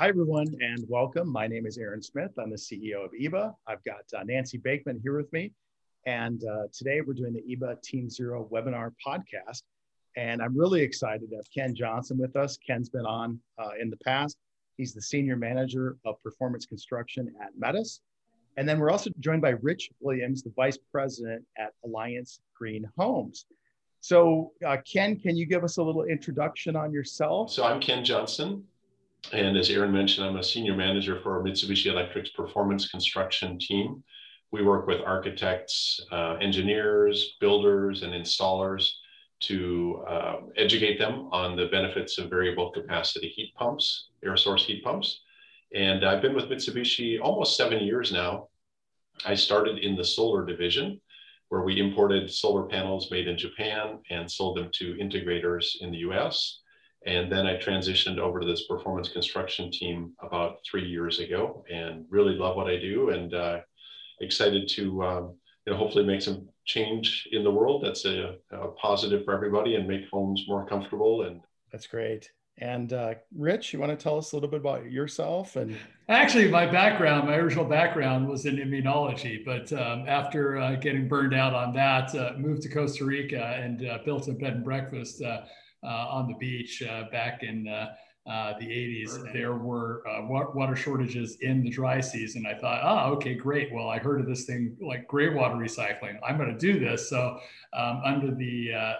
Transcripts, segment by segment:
Hi, everyone, and welcome. My name is Aaron Smith. I'm the CEO of EBA. I've got uh, Nancy Bakeman here with me. And uh, today we're doing the EBA Team Zero webinar podcast. And I'm really excited to have Ken Johnson with us. Ken's been on uh, in the past. He's the Senior Manager of Performance Construction at METUS. And then we're also joined by Rich Williams, the Vice President at Alliance Green Homes. So, uh, Ken, can you give us a little introduction on yourself? So, I'm Ken Johnson. And as Aaron mentioned, I'm a senior manager for Mitsubishi Electric's performance construction team. We work with architects, uh, engineers, builders, and installers to uh, educate them on the benefits of variable capacity heat pumps, air source heat pumps. And I've been with Mitsubishi almost seven years now. I started in the solar division, where we imported solar panels made in Japan and sold them to integrators in the US. And then I transitioned over to this performance construction team about three years ago and really love what I do and uh, excited to um, you know, hopefully make some change in the world that's a, a, positive for everybody and make homes more comfortable. And that's great. And uh, Rich, you want to tell us a little bit about yourself? And actually, my background, my original background was in immunology, but um, after uh, getting burned out on that, uh, moved to Costa Rica and uh, built a bed and breakfast uh, uh, on the beach back in uh, the 80s, there were uh, water shortages in the dry season. I thought, oh, okay, great. Well, I heard of this thing like gray water recycling. I'm going to do this. So, um, under the uh,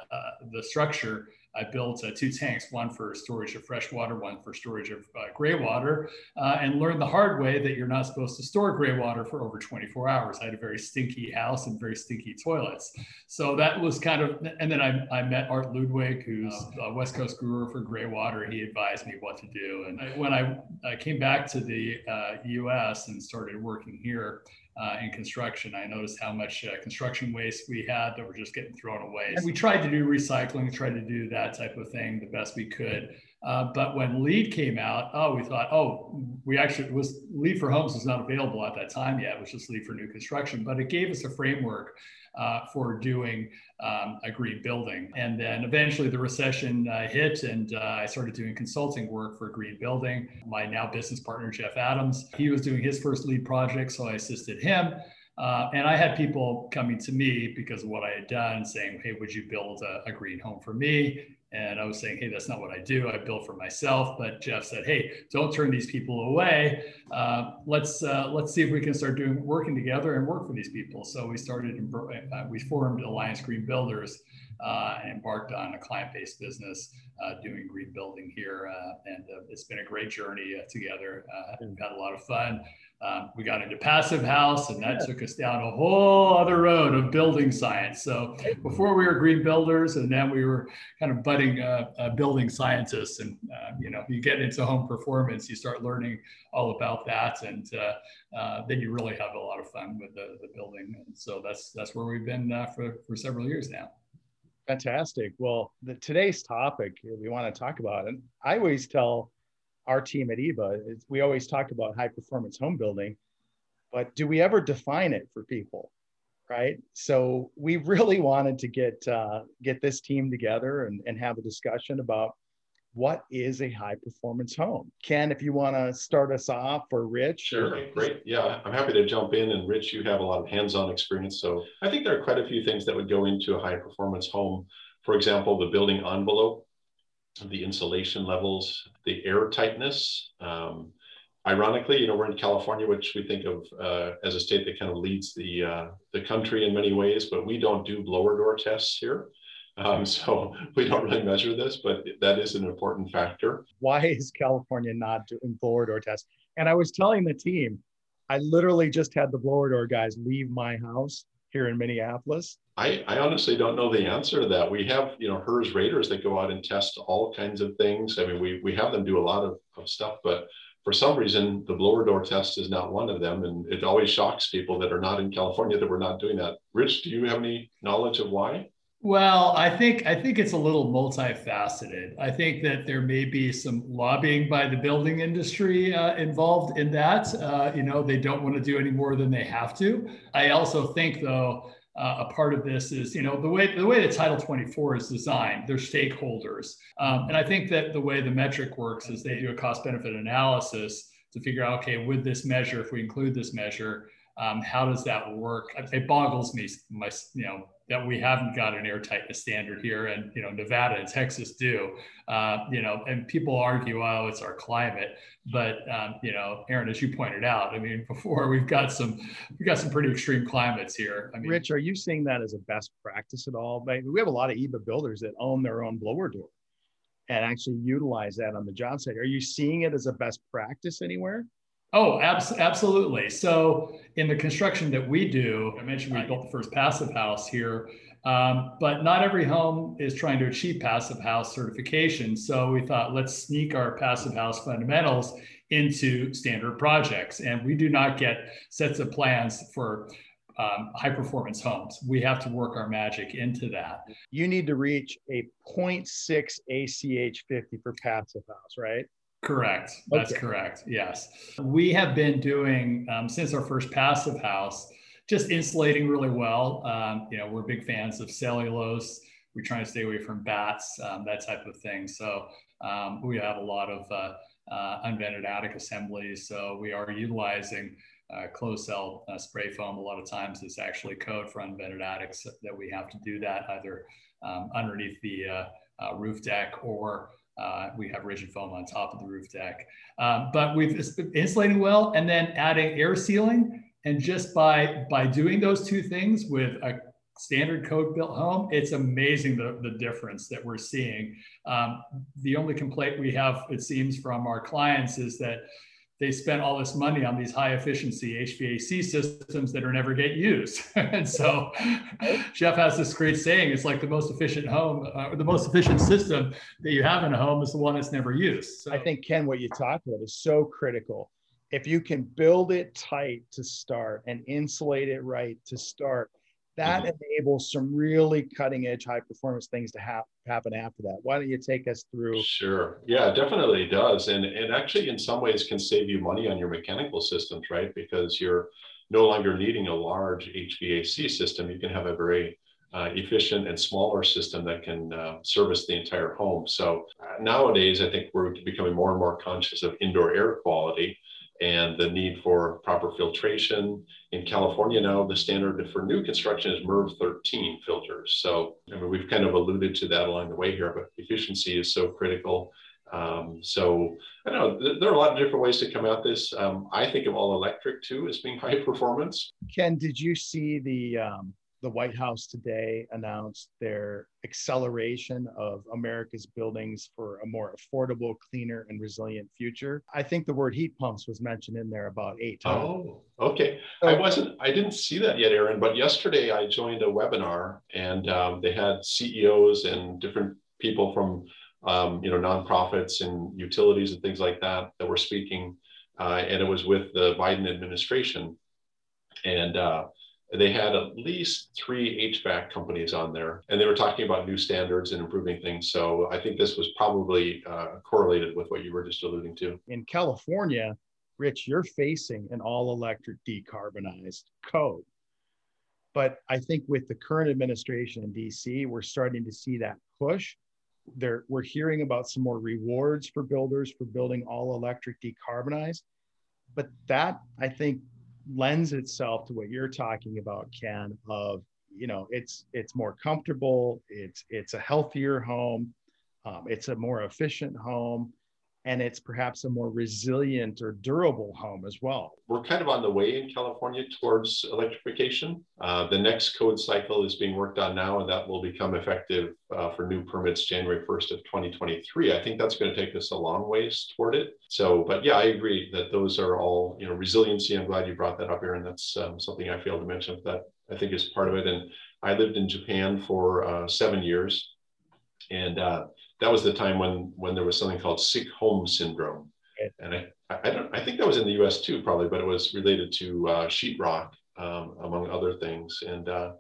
the structure I built uh, two tanks, one for storage of fresh water, one for storage of uh, gray water, uh, and learned the hard way that you're not supposed to store gray water for over 24 hours. I had a very stinky house and very stinky toilets. So that was kind of, and then I, I met Art Ludwig, who's a West Coast guru for gray water. He advised me what to do. And I, when I, I, came back to the US uh, and started working here, uh, in construction. I noticed how much uh, construction waste we had that were just getting thrown away. And we tried to do recycling, tried to do that type of thing the best we could. Uh, but when LEED came out, oh, we thought, oh, we actually was LEED for homes was not available at that time yet, it was just LEED for new construction, but it gave us a framework uh, for doing um, a green building. And then eventually the recession uh, hit, and uh, I started doing consulting work for green building. My now business partner, Jeff Adams, he was doing his first LEED project, so I assisted him. Uh, and I had people coming to me because of what I had done, saying, "Hey, would you build a, a green home for me?" And I was saying, hey, that's not what I do. I build for myself. But Jeff said, hey, don't turn these people away. Uh, let's uh, let's see if we can start doing working together and work for these people. So we started, uh, we formed Alliance Green Builders uh, and embarked on a client-based business uh, doing green building here. Uh, and it's been a great journey together. we've had a lot of fun. Um, we got into passive house and that took us down a whole other road of building science. So before we were green builders and then we were kind of budding uh, uh, building scientists. And uh, you know you get into home performance you start learning all about that. And uh, uh, then you really have a lot of fun with the, the building. And so that's that's where we've been uh, for, for several years now. Fantastic. Well the, today's topic we want to talk about and i always tell our team at EBA, we always talk about high performance home building, but do we ever define it for people? Right. So we really wanted to get uh, get this team together and, and have a discussion about what is a high performance home. Ken, if you want to start us off or Rich. Sure, great. Yeah, I'm happy to jump in. And Rich, you have a lot of hands on experience. So I think there are quite a few things that would go into a high performance home. For example, the building envelope the insulation levels, the air tightness. Um, ironically, you know, we're in California, which we think of uh, as a state that kind of leads the uh, the country in many ways, but we don't do blower door tests here. Um, so we don't really measure this, but that is an important factor. Why is California not doing blower door tests? And I was telling the team, I literally just had the blower door guys leave my house here in Minneapolis? I, I honestly don't know the answer to that. We have, you know, HERS raters that go out and test all kinds of things. I mean, we, we have them do a lot of, of stuff, but for some reason, the blower door test is not one of them. And it always shocks people that are not in California that we're not doing that. Rich, do you have any knowledge of why? Well, I think I think it's a little multifaceted. I think that there may be some lobbying by the building industry uh, involved in that. Uh, you know, they don't want to do any more than they have to. I also think, though, uh, a part of this is, you know, the way the way that Title 24 is designed, they're stakeholders, um, and I think that the way the metric works is they do a cost benefit analysis to figure out, okay, with this measure, if we include this measure, um, how does that work? It boggles me, my, you know, that we haven't got an airtightness standard here, and you know, Nevada and Texas do. Uh, you know, and people argue, oh, it's our climate, but um, you know, Aaron, as you pointed out, I mean, before we've got some, we've got some pretty extreme climates here. I mean, Rich, are you seeing that as a best practice at all? We have a lot of EBA builders that own their own blower door and actually utilize that on the job site. Are you seeing it as a best practice anywhere? Oh, abs- absolutely. So, in the construction that we do, I mentioned we built the first passive house here, um, but not every home is trying to achieve passive house certification. So, we thought let's sneak our passive house fundamentals into standard projects. And we do not get sets of plans for um, high performance homes. We have to work our magic into that. You need to reach a 0.6 ACH 50 for passive house, right? Correct. That's okay. correct. Yes. We have been doing, um, since our first passive house, just insulating really well. Um, you know, we're big fans of cellulose. We try to stay away from batts, um, that type of thing. So um, we have a lot of uh, uh, unvented attic assemblies. So we are utilizing uh, closed cell uh, spray foam. A lot of times it's actually code for unvented attics that we have to do that either um, underneath the uh, uh, roof deck or uh, we have rigid foam on top of the roof deck. Um, but we've insulating well and then adding air sealing. And just by, by doing those two things with a standard code built home, it's amazing the, the difference that we're seeing. Um, the only complaint we have, it seems, from our clients is that they spent all this money on these high efficiency HVAC systems that are never get used. and so Jeff has this great saying, it's like the most efficient home, uh, the most efficient system that you have in a home is the one that's never used. So. I think Ken, what you talked about is so critical. If you can build it tight to start and insulate it right to start, that mm-hmm. enables some really cutting edge high performance things to ha- happen after that. Why don't you take us through sure. Yeah definitely does. And it actually in some ways can save you money on your mechanical systems right? Because you're no longer needing a large hvac system. You can have a very uh, efficient and smaller system that can uh, service the entire home. So uh, nowadays i think we're becoming more and more conscious of indoor air quality and the need for proper filtration. In California now, the standard for new construction is MERV 13 filters. So I mean, we've kind of alluded to that along the way here, but efficiency is so critical. Um, so I don't know there are a lot of different ways to come at this. Um, I think of all electric too as being high performance. Ken, did you see the um, the White House today announced their acceleration of America's buildings for a more affordable, cleaner, and resilient future. I think the word heat pumps was mentioned in there about eight times. Oh, okay. So, I wasn't, I didn't see that yet, Aaron, but yesterday I joined a webinar and um, they had CEOs and different people from, um, you know, nonprofits and utilities and things like that that were speaking. Uh, and it was with the Biden administration. And uh, they had at least three HVAC companies on there, and they were talking about new standards and improving things. So I think this was probably uh, correlated with what you were just alluding to. In California, Rich, you're facing an all electric decarbonized code. But I think with the current administration in DC, we're starting to see that push. There, we're hearing about some more rewards for builders for building all electric decarbonized. But that, I think, lends itself to what you're talking about, Ken, of you know it's it's more comfortable, it's it's a healthier home, um, it's a more efficient home, and it's perhaps a more resilient or durable home as well. We're kind of on the way in California towards electrification. Uh, the next code cycle is being worked on now, and that will become effective uh, for new permits January 1st of 2023. I think that's going to take us a long ways toward it. So, but yeah, I agree that those are all, you know, resiliency. I'm glad you brought that up, Aaron. That's um, something I failed to mention that I think is part of it. And I lived in Japan for uh, seven years. And uh, that was the time when when there was something called sick home syndrome, and I I don't I think that was in the U.S. too probably, but it was related to uh, sheetrock um, among other things, and uh,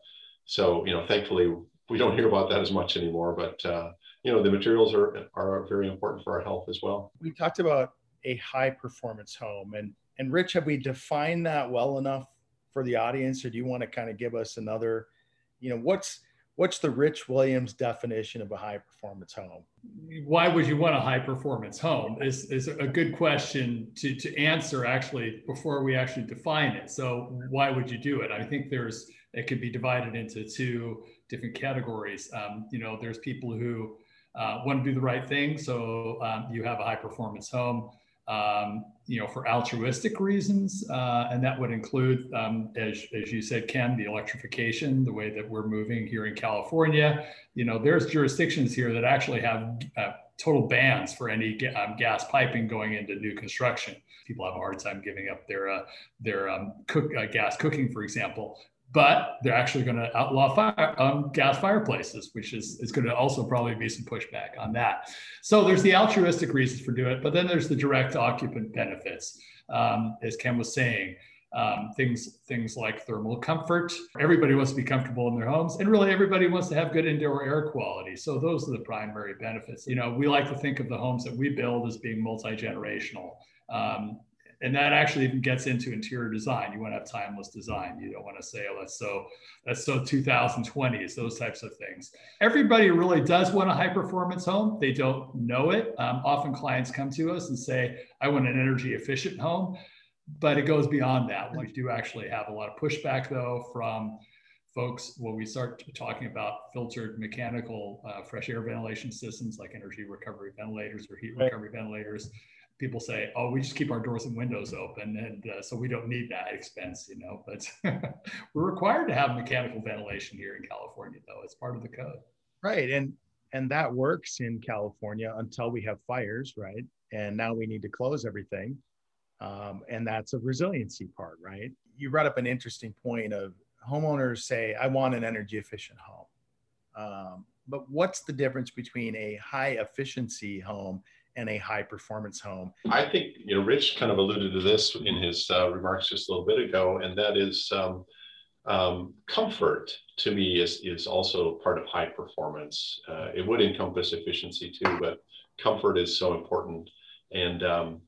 so you know thankfully we don't hear about that as much anymore, but uh, you know the materials are are very important for our health as well. We talked about a high performance home, and and Rich, have we defined that well enough for the audience, or do you want to kind of give us another you know, what's what's the Rich Williams definition of a high performance home? Why would you want a high performance home? Is is a good question to to answer actually before we actually define it. So why would you do it? I think there's it could be divided into two different categories. Um, you know, there's people who uh, want to do the right thing, so um, you have a high performance home um, you know, for altruistic reasons, uh, and that would include, um, as, as you said, Ken, the electrification, the way that we're moving here in California. You know, there's jurisdictions here that actually have uh, total bans for any um, gas piping going into new construction. People have a hard time giving up their uh, their um, cook, uh, gas cooking, for example, but they're actually going to outlaw fire, um, gas fireplaces, which is, is going to also probably be some pushback on that. So there's the altruistic reasons for doing it, but then there's the direct occupant benefits, um, as Ken was saying. Um, things things like thermal comfort. Everybody wants to be comfortable in their homes, and really everybody wants to have good indoor air quality. So those are the primary benefits. You know, we like to think of the homes that we build as being multi generational. Um, and that actually even gets into interior design. You want to have timeless design. You don't want to say, oh, that's so that's so 2020s, those types of things. Everybody really does want a high performance home. They don't know it. Um, often clients come to us and say, I want an energy efficient home, but it goes beyond that. We do actually have a lot of pushback though from folks when we start talking about filtered mechanical uh, fresh air ventilation systems like energy recovery ventilators or heat recovery ventilators people say, "Oh, we just keep our doors and windows open, and uh, so we don't need that expense," you know. But we're required to have mechanical ventilation here in California, though. It's part of the code. Right, and and that works in California until we have fires, right? And now we need to close everything, um, and that's a resiliency part, right? You brought up an interesting point of homeowners say, "I want an energy efficient home," um, but what's the difference between a high efficiency home and a high performance home. I think you know Rich kind of alluded to this in his uh, remarks just a little bit ago, and that is um, um, comfort to me is is also part of high performance. Uh, it would encompass efficiency too, but comfort is so important. And um,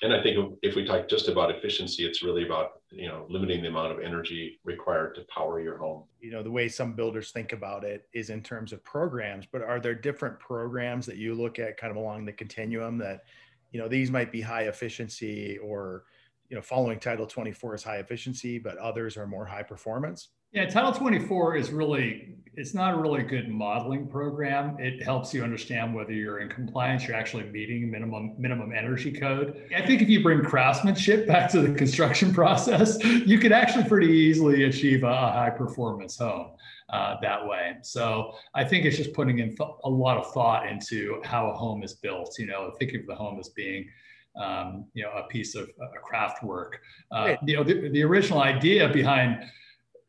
and I think if we talk just about efficiency, it's really about you know limiting the amount of energy required to power your home. You know the way some builders think about it is in terms of programs, but are there different programs that you look at kind of along the continuum that you know these might be high efficiency or you know following Title 24 is high efficiency, but others are more high performance? Yeah, Title 24 is really, it's not a really good modeling program. It helps you understand whether you're in compliance, you're actually meeting minimum minimum energy code. I think if you bring craftsmanship back to the construction process, you could actually pretty easily achieve a, high performance home uh, that way. So I think it's just putting in th- a lot of thought into how a home is built, you know, thinking of the home as being um, you know, a piece of a craft work. Uh, you know, the, the original idea behind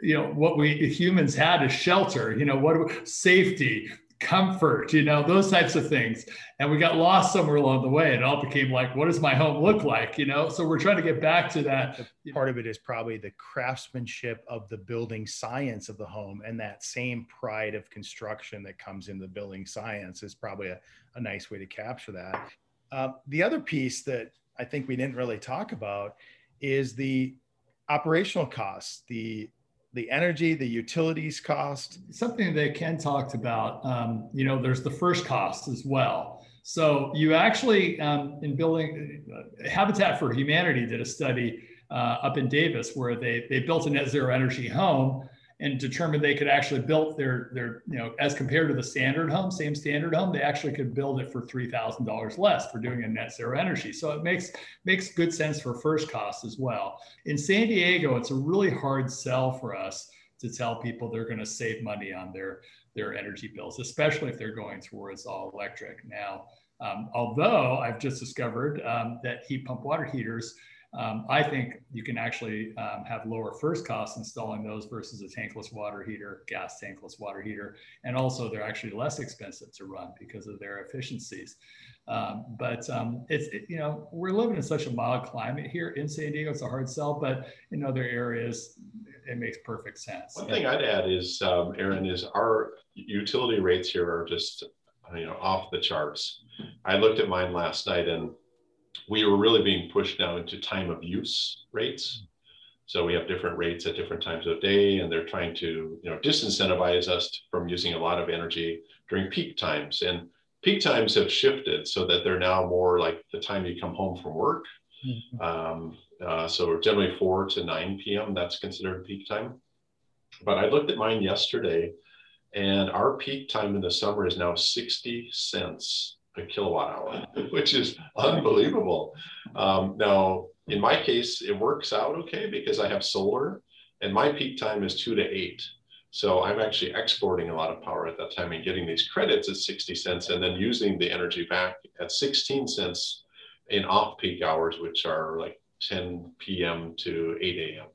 you know what we humans had is shelter you know what safety comfort you know those types of things. And we got lost somewhere along the way it all became like what does my home look like you know? So we're trying to get back to that. Part of it is probably the craftsmanship of the building science of the home and that same pride of construction that comes in the building science is probably a, a nice way to capture that. Uh, the other piece that i think we didn't really talk about is the operational costs the the energy, the utilities cost. Something that Ken talked about, um, you know, there's the first cost as well. So you actually, um, in building, uh, Habitat for Humanity did a study uh, up in Davis where they, they built a net zero energy home and determined they could actually build their their you know as compared to the standard home same standard home they actually could build it for $3000 less for doing a net zero energy. So it makes makes good sense for first cost as well. In san diego it's a really hard sell for us to tell people they're going to save money on their their energy bills especially if they're going towards all electric now. Um, although i've just discovered um, that heat pump water heaters um, I think you can actually um, have lower first costs installing those versus a tankless water heater, gas tankless water heater. And also they're actually less expensive to run because of their efficiencies. Um, but um, it's, it, you know, we're living in such a mild climate here in San Diego. It's a hard sell, but in other areas, it makes perfect sense. One thing I'd add is, um, Aaron, is our utility rates here are just, you know, off the charts. I looked at mine last night and we were really being pushed now into time of use rates. So we have different rates at different times of day, and they're trying to, you know, disincentivize us from using a lot of energy during peak times. And peak times have shifted so that they're now more like the time you come home from work. Mm-hmm. Um, uh, so generally 4 to 9 p.m. That's considered peak time. But I looked at mine yesterday, and our peak time in the summer is now 60 cents a kilowatt hour, which is unbelievable. Um, now, in my case, it works out okay because I have solar, and my peak time is two to eight. So I'm actually exporting a lot of power at that time and getting these credits at 60 cents and then using the energy back at 16 cents in off peak hours, which are like 10 p.m. to 8 a.m.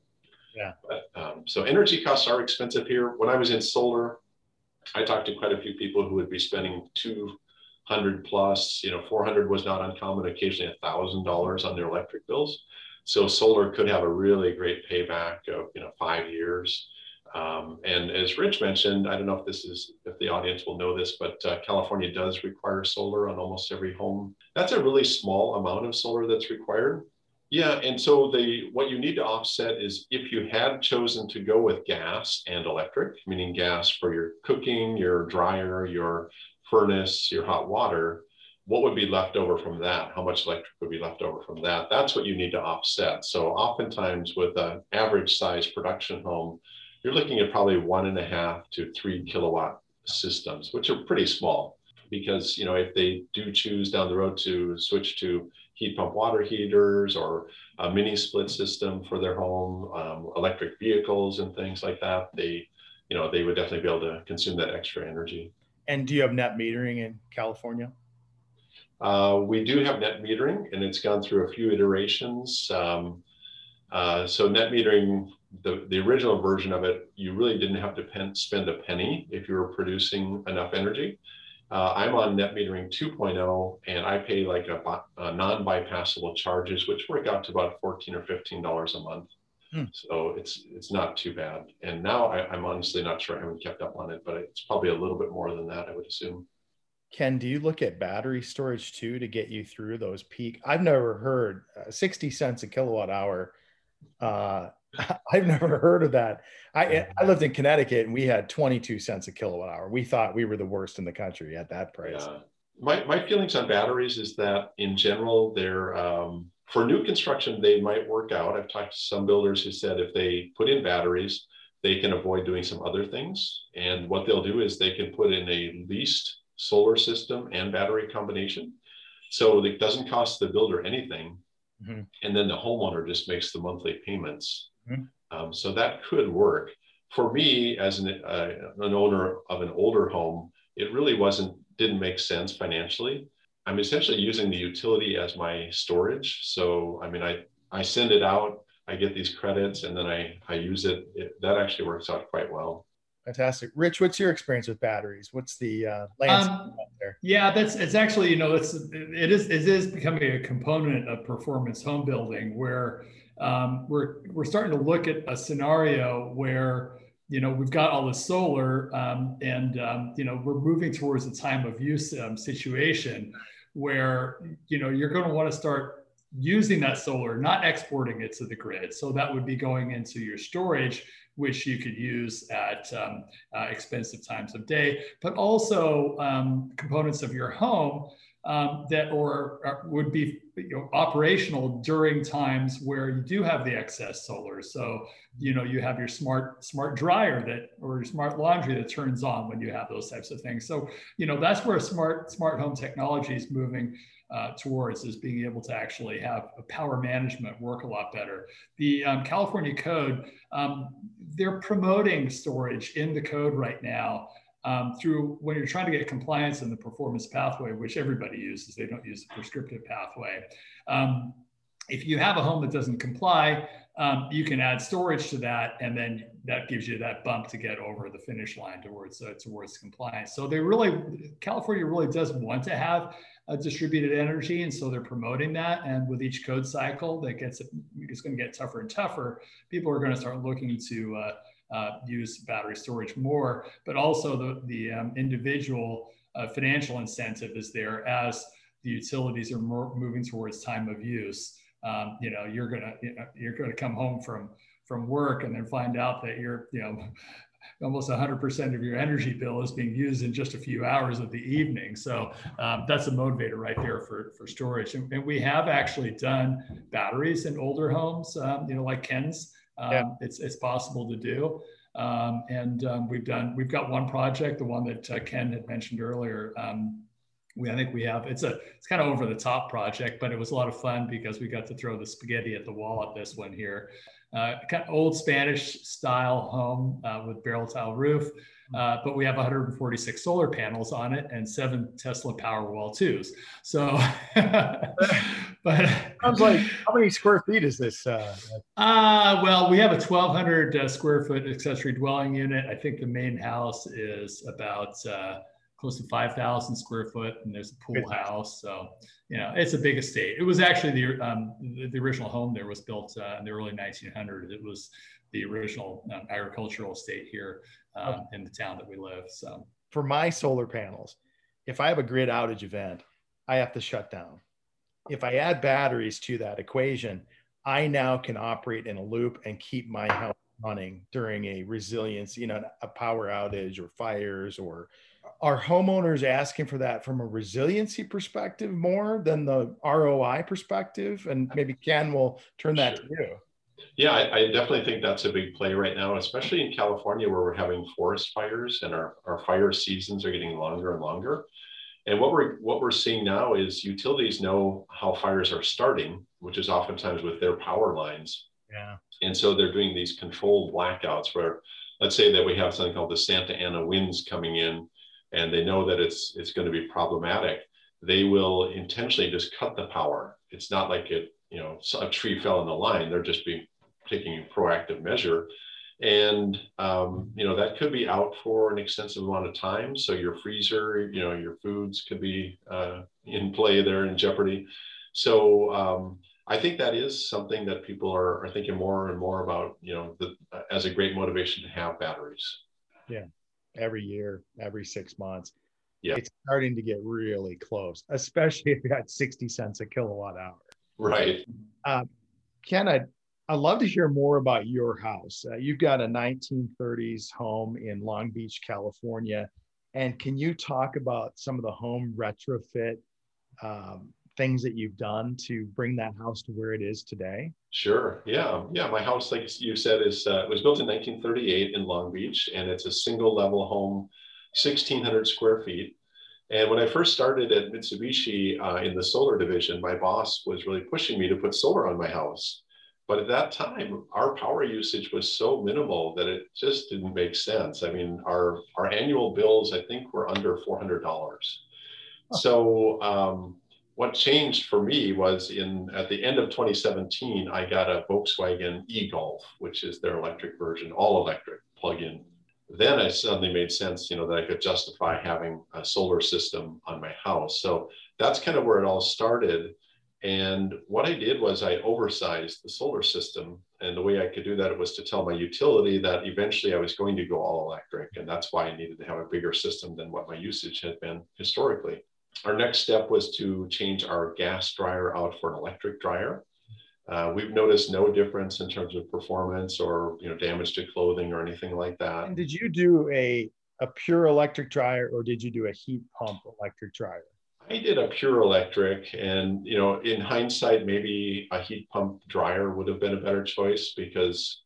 Yeah. But, um, so energy costs are expensive here. When I was in solar, I talked to quite a few people who would be spending 200 plus, you know, 400 was not uncommon, occasionally a thousand dollars on their electric bills. So solar could have a really great payback of, you know, five years. Um, and as Rich mentioned, I don't know if this is, if the audience will know this, but uh, California does require solar on almost every home. That's a really small amount of solar that's required. Yeah, and so the what you need to offset is if you had chosen to go with gas and electric, meaning gas for your cooking, your dryer, your furnace, your hot water, what would be left over from that? How much electric would be left over from that? That's what you need to offset. So oftentimes with an average size production home, you're looking at probably one and a half to three kilowatt systems, which are pretty small because you know if they do choose down the road to switch to heat pump water heaters or a mini split system for their home, um, electric vehicles and things like that, they you know they would definitely be able to consume that extra energy. And do you have net metering in California? Uh, we do have net metering, and it's gone through a few iterations. Um, uh, so net metering the, the original version of it, you really didn't have to pen, spend a penny if you were producing enough energy. Uh, I'm on net metering 2.0 and I pay like a, a non bypassable charges, which work out to about 14 or $15 a month. Hmm. So it's it's not too bad. And now I, am honestly not sure. I haven't kept up on it, but it's probably a little bit more than that, I would assume. Ken, do you look at battery storage too to get you through those peak? I've never heard uh, 60 cents a kilowatt hour uh, I've never heard of that. I I lived in Connecticut and we had 22 cents a kilowatt hour. We thought we were the worst in the country at that price. Yeah. My my feelings on batteries is that in general they're um, for new construction they might work out. I've talked to some builders who said if they put in batteries, they can avoid doing some other things. And what they'll do is they can put in a leased solar system and battery combination. So it doesn't cost the builder anything. Mm-hmm. And then the homeowner just makes the monthly payments Mm-hmm. Um, so that could work. For me, as an, uh, an owner of an older home, it really wasn't didn't make sense financially. I'm essentially using the utility as my storage. So I mean, I I send it out, I get these credits, and then I I use it. it that actually works out quite well. Fantastic, Rich. What's your experience with batteries? What's the uh, landscape um, there? Yeah, that's it's actually you know it's it is it is becoming a component of performance home building where um, we're we're starting to look at a scenario where you know we've got all the solar um, and um, you know we're moving towards a time of use um, situation where you know you're going to want to start using that solar not exporting it to the grid. So that would be going into your storage which you could use at um, uh, expensive times of day but also um, components of your home um, that or, or, would be you know, operational during times where you do have the excess solar. So you know you have your smart smart dryer that or your smart laundry that turns on when you have those types of things. So you know that's where smart smart home technology is moving. Uh, towards is being able to actually have power management work a lot better. The um, California code, um, they're promoting storage in the code right now um, through when you're trying to get compliance in the performance pathway, which everybody uses, they don't use the prescriptive pathway. Um, if you have a home that doesn't comply, um, you can add storage to that, and then that gives you that bump to get over the finish line towards uh, towards compliance. So they really, California really does want to have a distributed energy, and so they're promoting that. And with each code cycle, that gets it's going to get tougher and tougher. People are going to start looking to uh, uh, use battery storage more, but also the, the um, individual uh, financial incentive is there as the utilities are more moving towards time of use. Um, you know, you're gonna you know, you're gonna come home from from work and then find out that you're, you know, almost 100% of your energy bill is being used in just a few hours of the evening. So um, that's a motivator right there for, for storage. And, and, we have actually done batteries in older homes, um, you know, like Ken's. Um, yeah. it's, it's possible to do. Um, and um, we've done, we've got one project, the one that uh, Ken had mentioned earlier. Um, we, I think we have, it's a, it's kind of over the top project, but it was a lot of fun because we got to throw the spaghetti at the wall at this one here uh, kind of old Spanish style home uh, with barrel tile roof. Uh, but we have 146 solar panels on it and seven Tesla Powerwall 2s. So, but sounds like how many square feet is this? Uh, uh well, we have a 1,200 uh, square foot accessory dwelling unit. I think the main house is about uh, close to 5,000 square foot, and there's a pool house. So, you know, it's a big estate. It was actually the um, the, original home there was built uh, in the early 1900s. It was the original um, agricultural estate here um, okay. in the town that we live. So, for my solar panels, if I have a grid outage event, I have to shut down. If I add batteries to that equation, I now can operate in a loop and keep my house running during a resilience, you know, a power outage or fires or are homeowners asking for that from a resiliency perspective more than the ROI perspective? And maybe Ken will turn that sure. to you. Yeah, I, I, definitely think that's a big play right now, especially in California where we're having forest fires and our, our fire seasons are getting longer and longer. And what we're what we're seeing now is utilities know how fires are starting, which is oftentimes with their power lines. Yeah. And so they're doing these controlled blackouts where let's say that we have something called the Santa Ana winds coming in and they know that it's it's going to be problematic, they will intentionally just cut the power. It's not like it, you know, a tree fell in the line. They're just being taking a proactive measure. And um, you know that could be out for an extensive amount of time. So your freezer, you know, your foods could be uh, in play there in jeopardy. So um, I think that is something that people are, are thinking more and more about. You know, the, as a great motivation to have batteries. Yeah, every year, every six months. Yeah. It's starting to get really close, especially if you got 60 cents a kilowatt hour. Right. Uh, Ken, I'd, I'd love to hear more about your house. Uh, you've got a 1930s home in Long Beach, California. And can you talk about some of the home retrofit um, things that you've done to bring that house to where it is today? Sure. Yeah. Yeah. My house, like you said, is uh, was built in 1938 in Long Beach, and it's a single level home, 1,600 square feet. And when I first started at Mitsubishi uh, in the solar division, my boss was really pushing me to put solar on my house. But at that time, our power usage was so minimal that it just didn't make sense. I mean, our our annual bills, I think, were under four hundred dollars. So um, what changed for me was in at the end of 2017, I got a Volkswagen e-Golf, which is their electric version, all electric plug-in. Then I suddenly made sense, you know, that I could justify having a solar system on my house. So that's kind of where it all started. And what I did was I oversized the solar system. And the way I could do that was to tell my utility that eventually I was going to go all electric. And that's why I needed to have a bigger system than what my usage had been historically our next step was to change our gas dryer out for an electric dryer. Uh, we've noticed no difference in terms of performance or you know damage to clothing or anything like that. And did you do a a pure electric dryer or did you do a heat pump electric dryer? I did a pure electric, and you know, in hindsight, maybe a heat pump dryer would have been a better choice because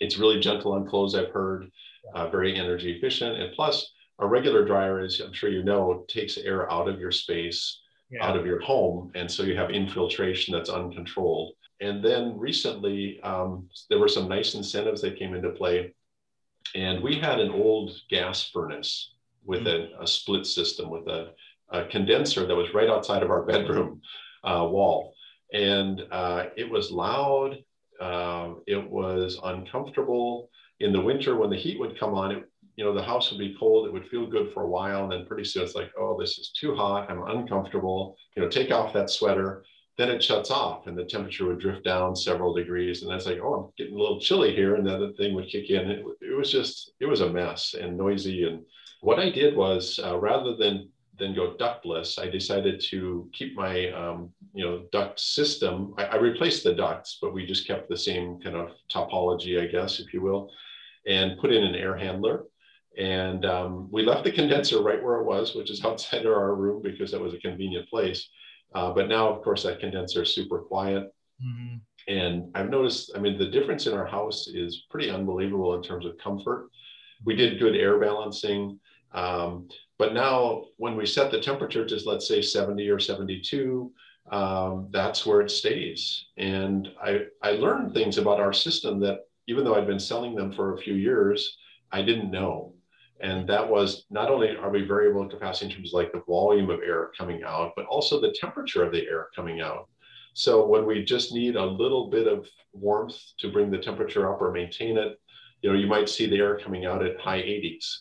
it's really gentle on clothes. I've heard, uh, very energy efficient, and plus a regular dryer, as I'm sure you know, takes air out of your space, yeah. out of your home. And so you have infiltration that's uncontrolled. And then recently, um, there were some nice incentives that came into play. And we had an old gas furnace with mm-hmm. a, a, split system with a, a, condenser that was right outside of our bedroom uh, wall. And uh, it was loud, uh, it was uncomfortable. In the winter, when the heat would come on, it you know, the house would be cold. It would feel good for a while. And then pretty soon it's like, oh, this is too hot. I'm uncomfortable. You know, take off that sweater. Then it shuts off and the temperature would drift down several degrees. And that's like, oh, I'm getting a little chilly here. And then the thing would kick in. It, it was just, it was a mess and noisy. And what I did was uh, rather than then go ductless, I decided to keep my um, you know duct system. I, I, replaced the ducts, but we just kept the same kind of topology, I guess, if you will, and put in an air handler. And um, we left the condenser right where it was, which is outside of our room because that was a convenient place. Uh, but now, of course, that condenser is super quiet. Mm-hmm. And I've noticed, I mean, the difference in our house is pretty unbelievable in terms of comfort. We did good air balancing. Um, but now, when we set the temperature to, let's say, 70 or 72, um, that's where it stays. And I, I learned things about our system that, even though I'd been selling them for a few years, I didn't know. And that was not only are we variable in capacity in terms of like the volume of air coming out, but also the temperature of the air coming out. So when we just need a little bit of warmth to bring the temperature up or maintain it, you know, you might see the air coming out at high 80s.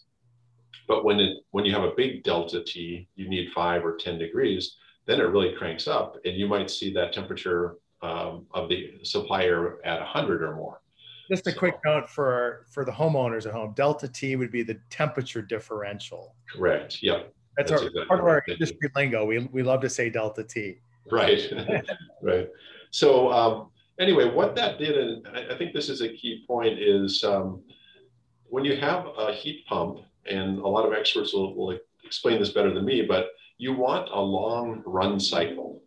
But when it when you have a big delta T, you need five or 10 degrees, then it really cranks up and you might see that temperature um, of the supplier at 100 or more. Just a so, quick note for for the homeowners at home. Delta T would be the temperature differential. Correct. Yeah. That's, That's our exactly part of our industry lingo. We, we love to say delta T. Right. right. So um, anyway, what that did, and I think this is a key point, is um, when you have a heat pump and a lot of experts will, will explain this better than me, but you want a long run cycle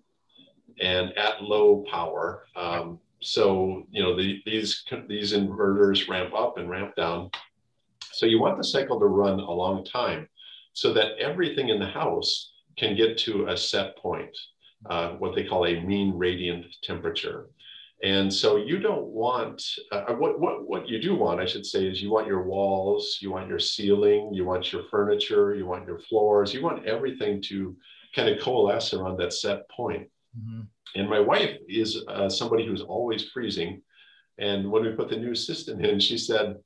and at low power. Um, so you know the, these these inverters ramp up and ramp down. So you want the cycle to run a long time, so that everything in the house can get to a set point, uh, what they call a mean radiant temperature. And so you don't want, uh, uh, what, what, what you do want, I should say, is you want your walls, you want your ceiling, you want your furniture, you want your floors, you want everything to kind of coalesce around that set point. Mm-hmm. And my wife is uh, somebody who's always freezing. And when we put the new system in, she said,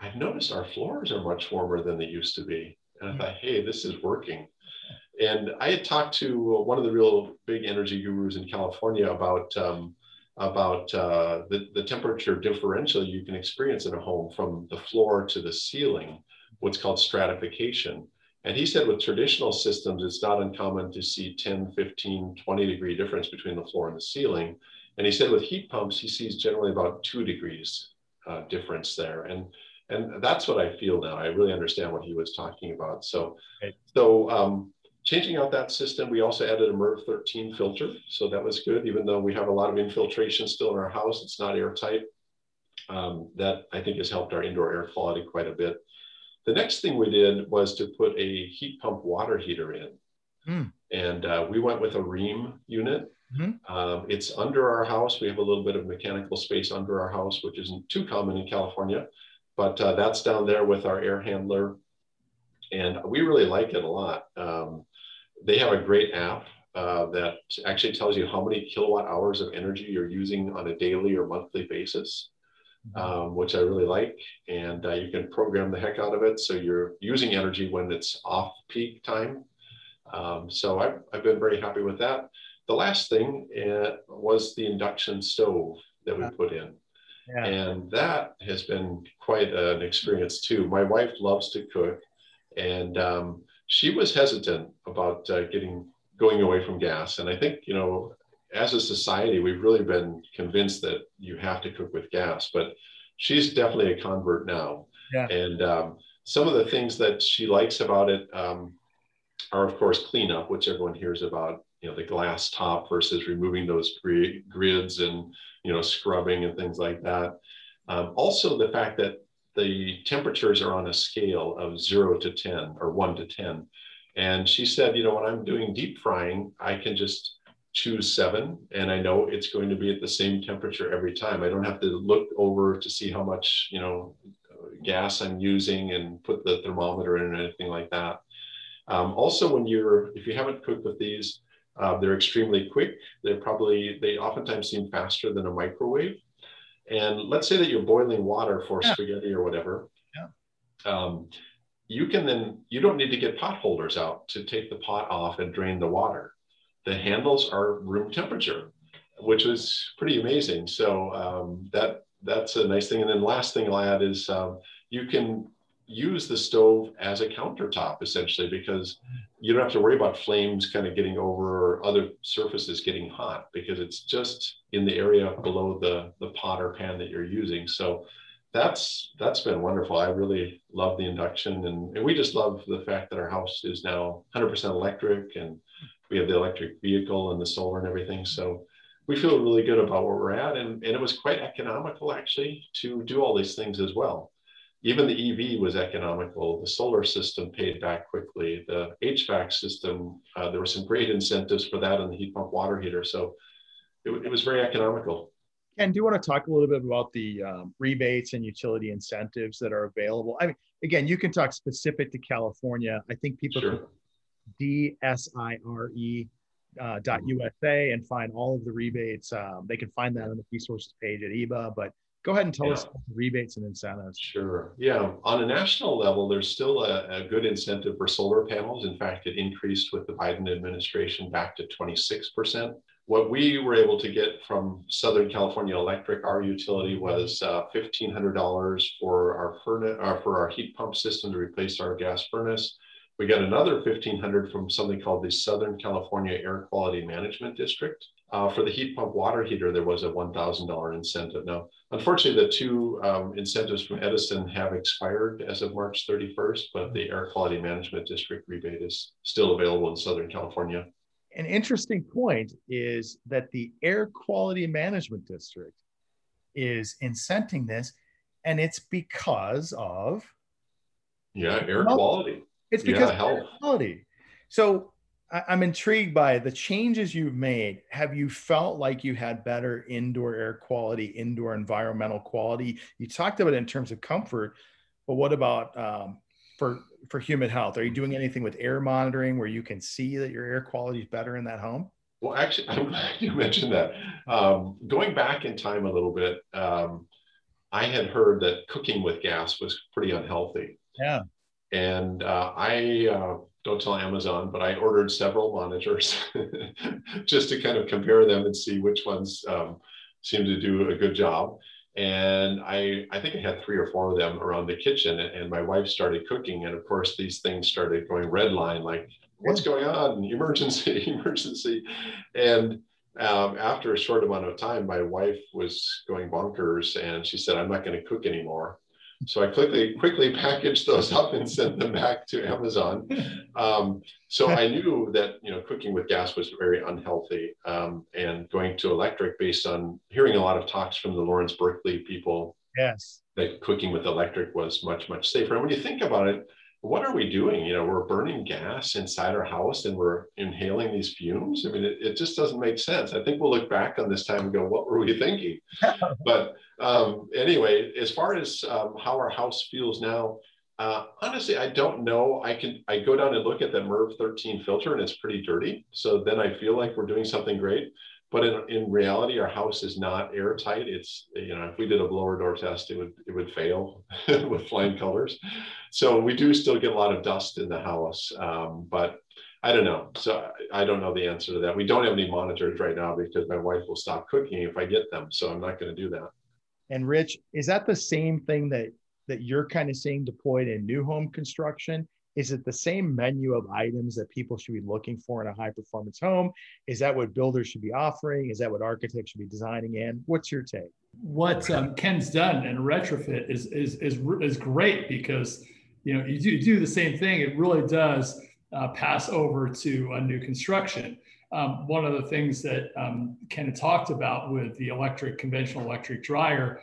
I've noticed our floors are much warmer than they used to be. And I thought, hey, this is working. And I had talked to one of the real big energy gurus in California about um, about uh, the, the temperature differential you can experience in a home from the floor to the ceiling, what's called stratification. And he said with traditional systems, it's not uncommon to see 10, 15, 20 degree difference between the floor and the ceiling. And he said with heat pumps, he sees generally about two degrees uh, difference there. And, and that's what I feel now. I really understand what he was talking about. So, okay. so um, changing out that system, we also added a MERV 13 filter. So that was good, even though we have a lot of infiltration still in our house, it's not airtight. Um, that I think has helped our indoor air quality quite a bit. The next thing we did was to put a heat pump water heater in. Mm. And uh, we went with a Rheem unit. Mm-hmm. Um, it's under our house. We have a little bit of mechanical space under our house, which isn't too common in California, but uh, that's down there with our air handler. And we really like it a lot. Um, they have a great app uh, that actually tells you how many kilowatt hours of energy you're using on a daily or monthly basis. Um, which I really like. And uh, you can program the heck out of it. So you're using energy when it's off peak time. Um, so I've, I've been very happy with that. The last thing uh, was the induction stove that we put in. Yeah. And that has been quite an experience too. My wife loves to cook. And um, she was hesitant about uh, getting going away from gas. And I think, you know, as a society, we've really been convinced that you have to cook with gas, but she's definitely a convert now. Yeah. And um, some of the things that she likes about it um, are, of course, cleanup, which everyone hears about, you know, the glass top versus removing those grids and, you know, scrubbing and things like that. Um, also, the fact that the temperatures are on a scale of zero to 10 or one to 10. And she said, you know, when I'm doing deep frying, I can just choose seven and I know it's going to be at the same temperature every time. I don't have to look over to see how much, you know, gas I'm using and put the thermometer in or anything like that. Um, also, when you're, if you haven't cooked with these, uh, they're extremely quick. They're probably, they oftentimes seem faster than a microwave. And let's say that you're boiling water for yeah. spaghetti or whatever. Yeah. Um, you can then, you don't need to get pot holders out to take the pot off and drain the water. The handles are room temperature, which was pretty amazing. So um, that that's a nice thing. And then last thing I'll add is um, you can use the stove as a countertop essentially because you don't have to worry about flames kind of getting over or other surfaces getting hot because it's just in the area below the the pot or pan that you're using so that's that's been wonderful i really love the induction and, and we just love the fact that our house is now 100% electric and we have the electric vehicle and the solar and everything so we feel really good about where we're at and, and it was quite economical actually to do all these things as well even the EV was economical. The solar system paid back quickly. The HVAC system, uh, there were some great incentives for that and the heat pump water heater. So it, it was very economical. And do you want to talk a little bit about the um, rebates and utility incentives that are available? I mean, again, you can talk specific to California. I think people sure. DSIRE uh, .usa and find all of the rebates. Um, they can find that on the resources page at EBA, but Go ahead and tell yeah. us rebates and incentives. Sure. Yeah. On a national level, there's still a, a, good incentive for solar panels. In fact, it increased with the Biden administration back to 26%. What we were able to get from Southern California Electric, our utility, was uh, $1,500 for our furnace, uh, for our heat pump system to replace our gas furnace. We got another 1500 from something called the Southern California Air Quality Management District. Uh, for the heat pump water heater, there was a $1,000 incentive. Now, unfortunately, the two um, incentives from Edison have expired as of March 31st, but the Air Quality Management District rebate is still available in Southern California. An interesting point is that the Air Quality Management District is incenting this, and it's because of yeah, air quality. It's because yeah, of air quality. So I'm intrigued by the changes you've made. Have you felt like you had better indoor air quality, indoor environmental quality? You talked about it in terms of comfort, but what about um, for for human health? Are you doing anything with air monitoring where you can see that your air quality is better in that home? Well, actually, I'm glad you mentioned that. Um, going back in time a little bit, um, I had heard that cooking with gas was pretty unhealthy. Yeah. And uh, I uh, don't tell Amazon, but I ordered several monitors just to kind of compare them and see which ones um, seem to do a good job. And I, I think I had three or four of them around the kitchen, and my wife started cooking, and of course these things started going red line, like what's going on? Emergency, emergency, and um, after a short amount of time, my wife was going bonkers, and she said, "I'm not going to cook anymore." So I quickly quickly packaged those up and sent them back to Amazon. Um, so I knew that you know cooking with gas was very unhealthy, um, and going to electric based on hearing a lot of talks from the Lawrence Berkeley people. Yes, that cooking with electric was much much safer. And when you think about it, what are we doing? You know, we're burning gas inside our house and we're inhaling these fumes. I mean, it, it just doesn't make sense. I think we'll look back on this time and go, what were we thinking? but um, anyway, as far as um, how our house feels now, uh, honestly, I don't know. I can I go down and look at the MERV 13 filter and it's pretty dirty. So then I feel like we're doing something great. But in, in reality, our house is not airtight. It's you know if we did a blower door test, it would it would fail with flying colors. So we do still get a lot of dust in the house, um, but I don't know. So I don't know the answer to that. We don't have any monitors right now because my wife will stop cooking if I get them. So I'm not going to do that. And Rich, is that the same thing that that you're kind of seeing deployed in new home construction? Is it the same menu of items that people should be looking for in a high performance home? Is that what builders should be offering? Is that what architects should be designing in? What's your take? What um, Ken's done in retrofit is, is, is, is great because you know you do, do the same thing. It really does uh, pass over to a new construction. Um, one of the things that um, Ken talked about with the electric, conventional electric dryer,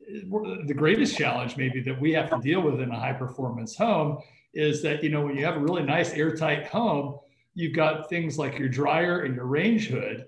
the greatest challenge maybe that we have to deal with in a high performance home is that, you know, when you have a really nice airtight home, you've got things like your dryer and your range hood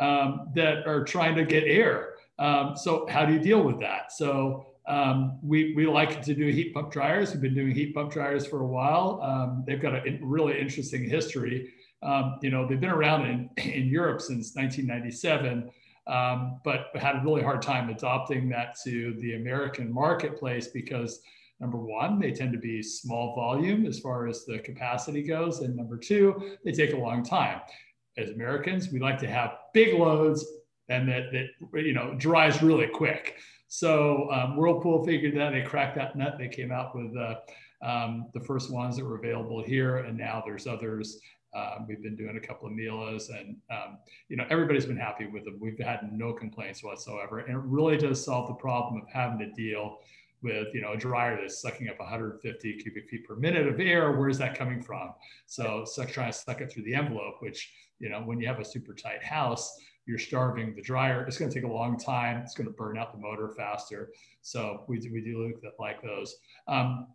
um, that are trying to get air. Um, so how do you deal with that? So um, we, we like to do heat pump dryers. We've been doing heat pump dryers for a while. Um, they've got a really interesting history. Um, you know, they've been around in, in Europe since 1997, um, but had a really hard time adopting that to the American marketplace because number one, they tend to be small volume as far as the capacity goes. And number two, they take a long time. As Americans, we like to have big loads and that, that you know, dries really quick. So um, Whirlpool figured that they cracked that nut. They came out with uh, um, the first ones that were available here, and now there's others. Um, we've been doing a couple of Miele's, and um, you know everybody's been happy with them. We've had no complaints whatsoever, and it really does solve the problem of having to deal with you know a dryer that's sucking up 150 cubic feet per minute of air. Where's that coming from? So, so trying to suck it through the envelope, which you know when you have a super tight house, you're starving the dryer. It's going to take a long time. It's going to burn out the motor faster. So we, we do look at like those. Um,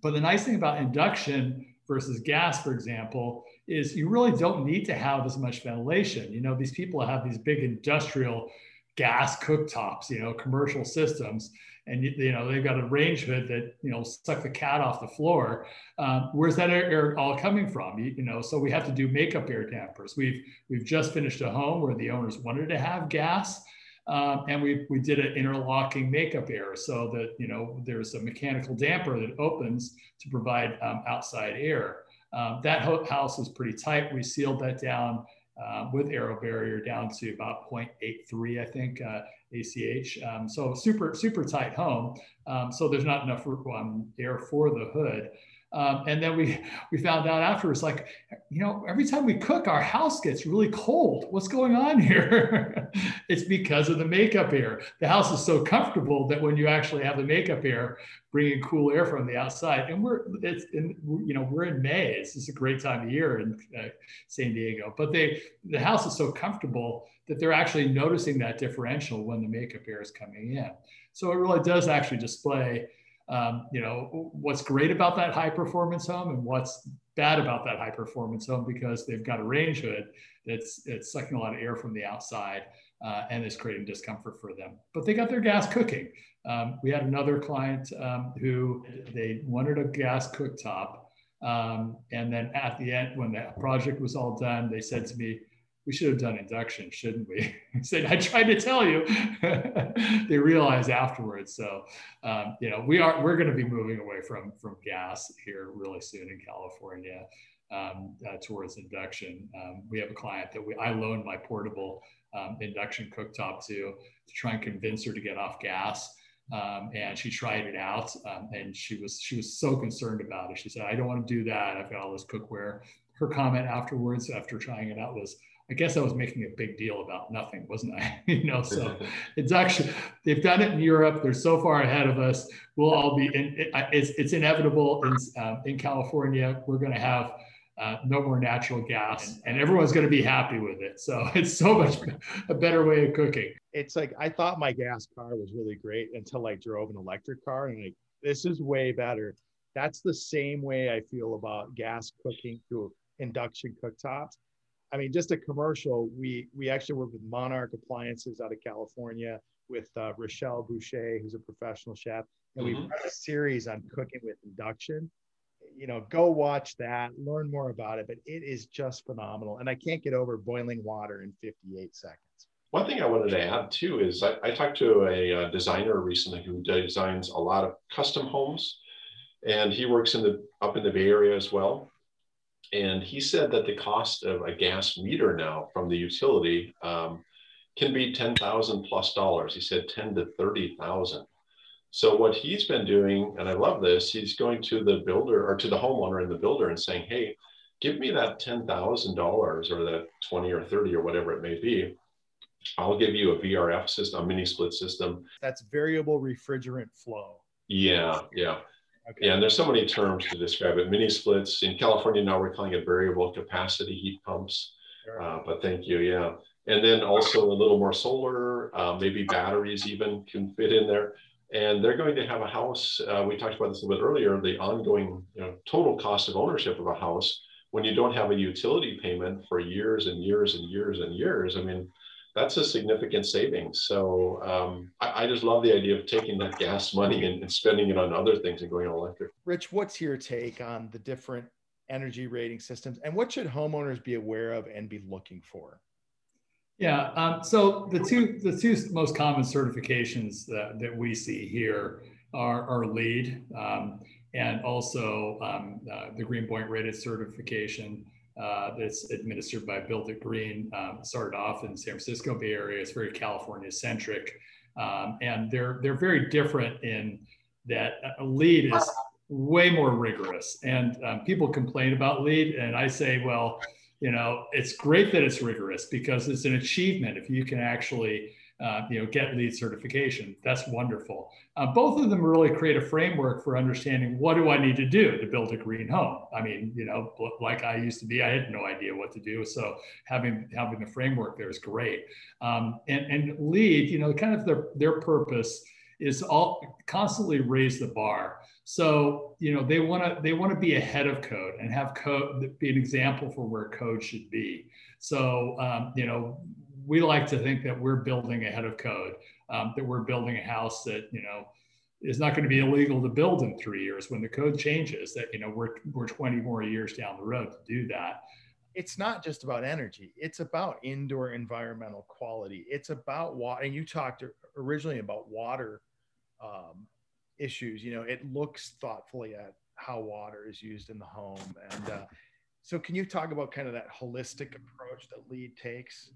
but the nice thing about induction versus gas, for example, is you really don't need to have as much ventilation. You know, these people have these big industrial gas cooktops, you know, commercial systems, and you, know they've got a range hood that you know suck the cat off the floor. Um, where's that air, air, all coming from? You, you, know, so we have to do makeup air dampers. We've we've just finished a home where the owners wanted to have gas. Um, and we, we did an interlocking makeup air so that you know there's a mechanical damper that opens to provide um, outside air. Um, that house was pretty tight. We sealed that down uh, with AeroBarrier down to about 0.83, I think, uh, ACH. Um, so super, super tight home. Um, so there's not enough um, air for the hood. Um, and then we we found out afterwards, like, you know, every time we cook, our house gets really cold. What's going on here? it's because of the makeup air. The house is so comfortable that when you actually have the makeup air, bringing cool air from the outside, and we're it's in, you know we're in May. It's just a great time of year in uh, San Diego. But they the house is so comfortable that they're actually noticing that differential when the makeup air is coming in. So it really does actually display um, you know, what's great about that high performance home and what's bad about that high performance home because they've got a range hood that's it's sucking a lot of air from the outside uh, and is creating discomfort for them. But they got their gas cooking. Um, we had another client um, who they wanted a gas cooktop. Um, and then at the end, when the project was all done, they said to me, we should have done induction, shouldn't we? I said, I tried to tell you. they realized afterwards. So, um, you know, we are we're going to be moving away from from gas here really soon in California um, uh, towards induction. Um, we have a client that we I loaned my portable um, induction cooktop to to try and convince her to get off gas. Um, and she tried it out um, and she was she was so concerned about it she said i don't want to do that i've got all this cookware her comment afterwards after trying it out was I guess I was making a big deal about nothing, wasn't I? you know, so it's actually they've done it in Europe. They're so far ahead of us. We'll all be in. It's, it's inevitable in um, in California. We're going to have uh, no more natural gas, and everyone's going to be happy with it. So it's so much a better way of cooking. It's like I thought my gas car was really great until I drove an electric car, and like this is way better. That's the same way I feel about gas cooking through induction cooktops I mean, just a commercial. We we actually work with Monarch Appliances out of California with uh, Rochelle Boucher, who's a professional chef, and mm-hmm. we've got a series on cooking with induction. You know, go watch that, learn more about it. But it is just phenomenal, and I can't get over boiling water in 58 seconds. One thing I wanted to add too is I, I talked to a, a uh, designer recently who designs a lot of custom homes, and he works in the up in the Bay Area as well and he said that the cost of a gas meter now from the utility um, can be 10,000 plus dollars. He said 10 to 30,000. So what he's been doing, and I love this, he's going to the builder or to the homeowner and the builder and saying, hey, give me that $10,000 or that 20 or 30 or whatever it may be. I'll give you a VRF system, a mini split system. That's variable refrigerant flow. Yeah, yeah. Okay. Yeah, and there's so many terms to describe it. Mini splits in California now we're calling it variable capacity heat pumps. Sure. Uh, but thank you, yeah. And then also a little more solar, uh, maybe batteries even can fit in there. And they're going to have a house. Uh, we talked about this a little bit earlier. The ongoing, you know, total cost of ownership of a house when you don't have a utility payment for years and years and years and years. I mean, that's a significant savings. So um, I, I, just love the idea of taking that gas money and, and, spending it on other things and going electric. Rich, what's your take on the different energy rating systems and what should homeowners be aware of and be looking for? Yeah, um, so the two the two most common certifications that, that we see here are, are LEED um, and also um, uh, the Greenpoint rated certification uh, that's administered by Build It Green. Um, started off in San Francisco Bay Area. It's very California centric, um, and they're they're very different in that a LEED is way more rigorous. And um, people complain about LEED, and I say, well, you know, it's great that it's rigorous because it's an achievement if you can actually uh, you know, get LEED certification. That's wonderful. Uh, both of them really create a framework for understanding what do I need to do to build a green home. I mean, you know, like I used to be, I had no idea what to do. So having having the framework there is great. Um, and and LEED, you know, kind of their their purpose is all constantly raise the bar. So you know they want to they want to be ahead of code and have code be an example for where code should be. So um, you know we like to think that we're building ahead of code, um, that we're building a house that, you know, is not going to be illegal to build in three years when the code changes that, you know, we're, we're 20 more years down the road to do that. It's not just about energy. It's about indoor environmental quality. It's about water. And you talked originally about water um, issues. You know, it looks thoughtfully at how water is used in the home. And uh, so, can you talk about kind of that holistic approach that LEED takes?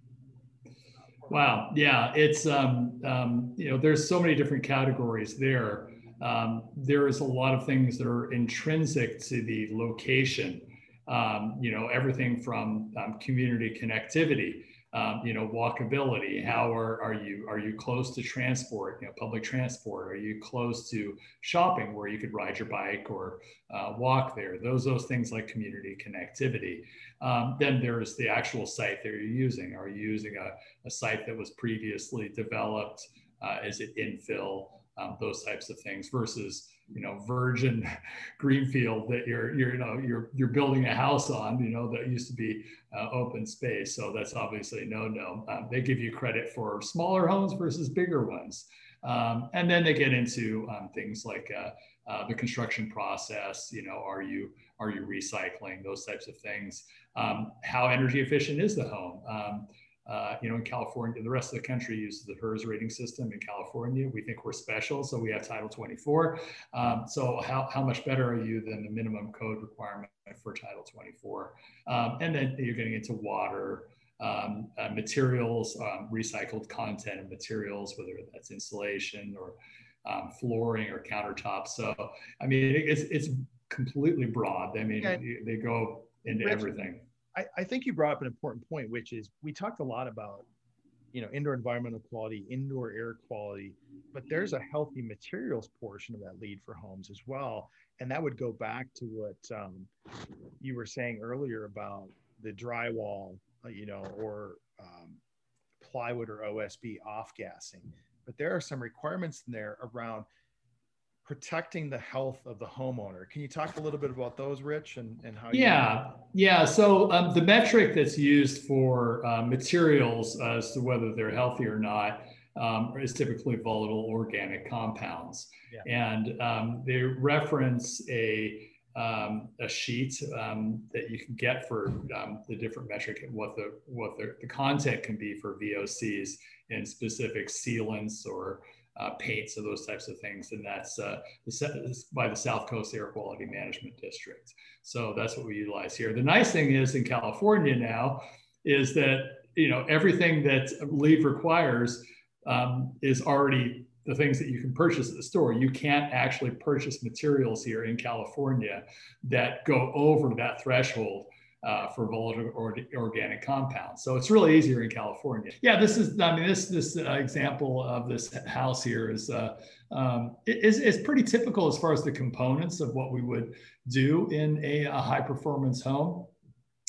Wow. Yeah. It's, um, um, you know, there's so many different categories there. Um, there is a lot of things that are intrinsic to the location. Um, you know, everything from um, community connectivity um, you know, walkability. How are, are you are you close to transport? You know, public transport. Are you close to shopping where you could ride your bike or uh, walk there? Those those things like community connectivity. Um, then there is the actual site that you're using. Are you using a, a site that was previously developed? Uh, is it infill? Um, those types of things versus you know virgin greenfield that you're you're you know you're you're building a house on you know that used to be uh, open space. So that's obviously no no um, they give you credit for smaller homes versus bigger ones. Um, and then they get into um, things like uh, uh, the construction process you know are you are you recycling those types of things. Um, how energy efficient is the home? Um, uh, you know, in California, the rest of the country uses the HERS rating system. In California, we think we're special, so we have Title 24. Um, so how, how much better are you than the minimum code requirement for Title 24? Um, and then you're getting into water, um, uh, materials, um, recycled content and materials, whether that's insulation or um, flooring or countertops. So, I mean, it's, it's completely broad. I mean, they go into everything I, I think you brought up an important point, which is we talked a lot about, you know, indoor environmental quality, indoor air quality, but there's a healthy materials portion of that LEED for homes as well. And that would go back to what um, you were saying earlier about the drywall, uh, you know, or um, plywood or OSB off gassing. But there are some requirements in there around protecting the health of the homeowner. Can you talk a little bit about those, Rich, and, and how? Yeah, yeah. So um, the metric that's used for uh, materials as to whether they're healthy or not um, is typically volatile organic compounds, yeah. and um, they reference a um, a sheet um, that you can get for um, the different metric and what the what the, the content can be for VOCs in specific sealants or uh, paints or those types of things. And that's uh, by the South Coast Air Quality Management District. So that's what we utilize here. The nice thing is in California now is that, you know, everything that LEED requires um, is already the things that you can purchase at the store. You can't actually purchase materials here in California that go over that threshold uh, for volatile or organic compounds. So it's really easier in California. Yeah, this is, I mean, this this uh, example of this house here is, uh, um, is, is pretty typical as far as the components of what we would do in a, a high performance home.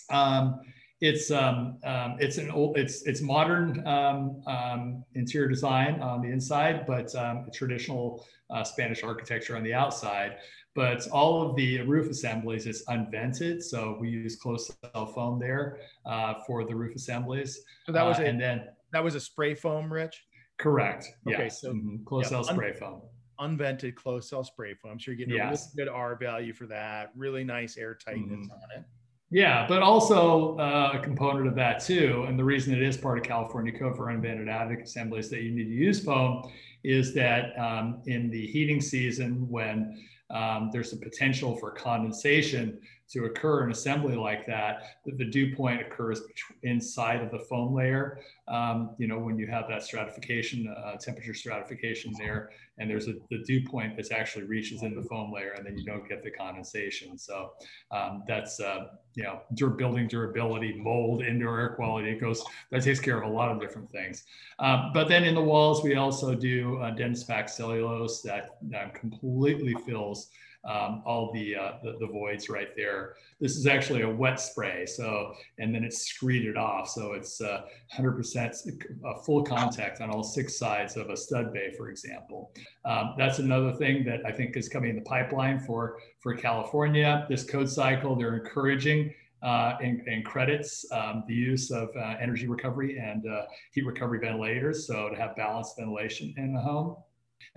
Um, it's um, um, it's an old it's it's modern um, um, interior design on the inside, but um, traditional uh, Spanish architecture on the outside. But all of the roof assemblies is unvented, so we use closed cell foam there uh, for the roof assemblies. So that was uh, a, and then that was a spray foam, Rich. Correct. Okay, yes. so mm-hmm. closed yeah, cell spray un- foam. Unvented closed cell spray foam. I'm sure you're getting yes. a really good R value for that. Really nice air tightness mm-hmm. on it. Yeah, but also uh, a component of that too, and the reason it is part of California Code for unvented attic assemblies that you need to use foam is that um, in the heating season when um, there's a potential for condensation to occur in assembly like that, that the dew point occurs inside of the foam layer. Um, you know, when you have that stratification, uh, temperature stratification there, and there's a the dew point that actually reaches in the foam layer, and then you don't get the condensation. So um, that's uh, you know, dur- building durability, mold, indoor air quality. It goes that takes care of a lot of different things. Um, but then in the walls, we also do uh, dense packed cellulose that, that completely fills um, all the, uh, the, the voids right there. This is actually a wet spray, so and then it's screeded off, so it's uh, 100% full contact on all six sides of a stud bay, for example. Um, that's another thing that I think is coming in the pipeline for for California. This code cycle, they're encouraging uh, and, and, credits um, the use of uh, energy recovery and uh, heat recovery ventilators. So to have balanced ventilation in the home.